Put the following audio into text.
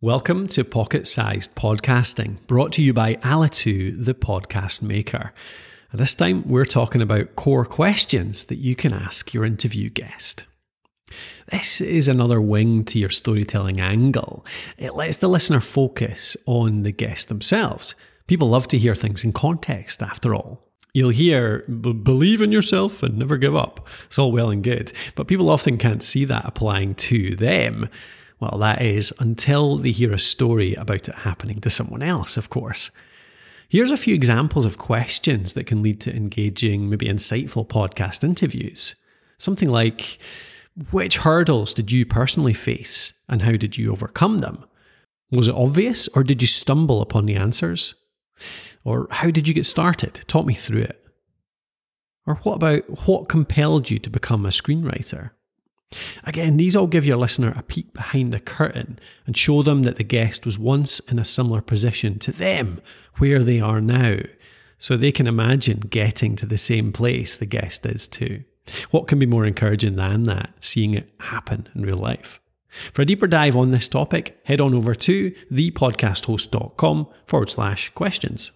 Welcome to Pocket Sized Podcasting, brought to you by Alitu, the podcast maker. And this time we're talking about core questions that you can ask your interview guest. This is another wing to your storytelling angle. It lets the listener focus on the guest themselves. People love to hear things in context, after all. You'll hear, believe in yourself and never give up. It's all well and good, but people often can't see that applying to them. Well, that is until they hear a story about it happening to someone else, of course. Here's a few examples of questions that can lead to engaging, maybe insightful podcast interviews. Something like Which hurdles did you personally face and how did you overcome them? Was it obvious or did you stumble upon the answers? Or how did you get started? Talk me through it. Or what about what compelled you to become a screenwriter? Again, these all give your listener a peek behind the curtain and show them that the guest was once in a similar position to them, where they are now, so they can imagine getting to the same place the guest is too. What can be more encouraging than that, seeing it happen in real life? For a deeper dive on this topic, head on over to thepodcasthost.com forward slash questions.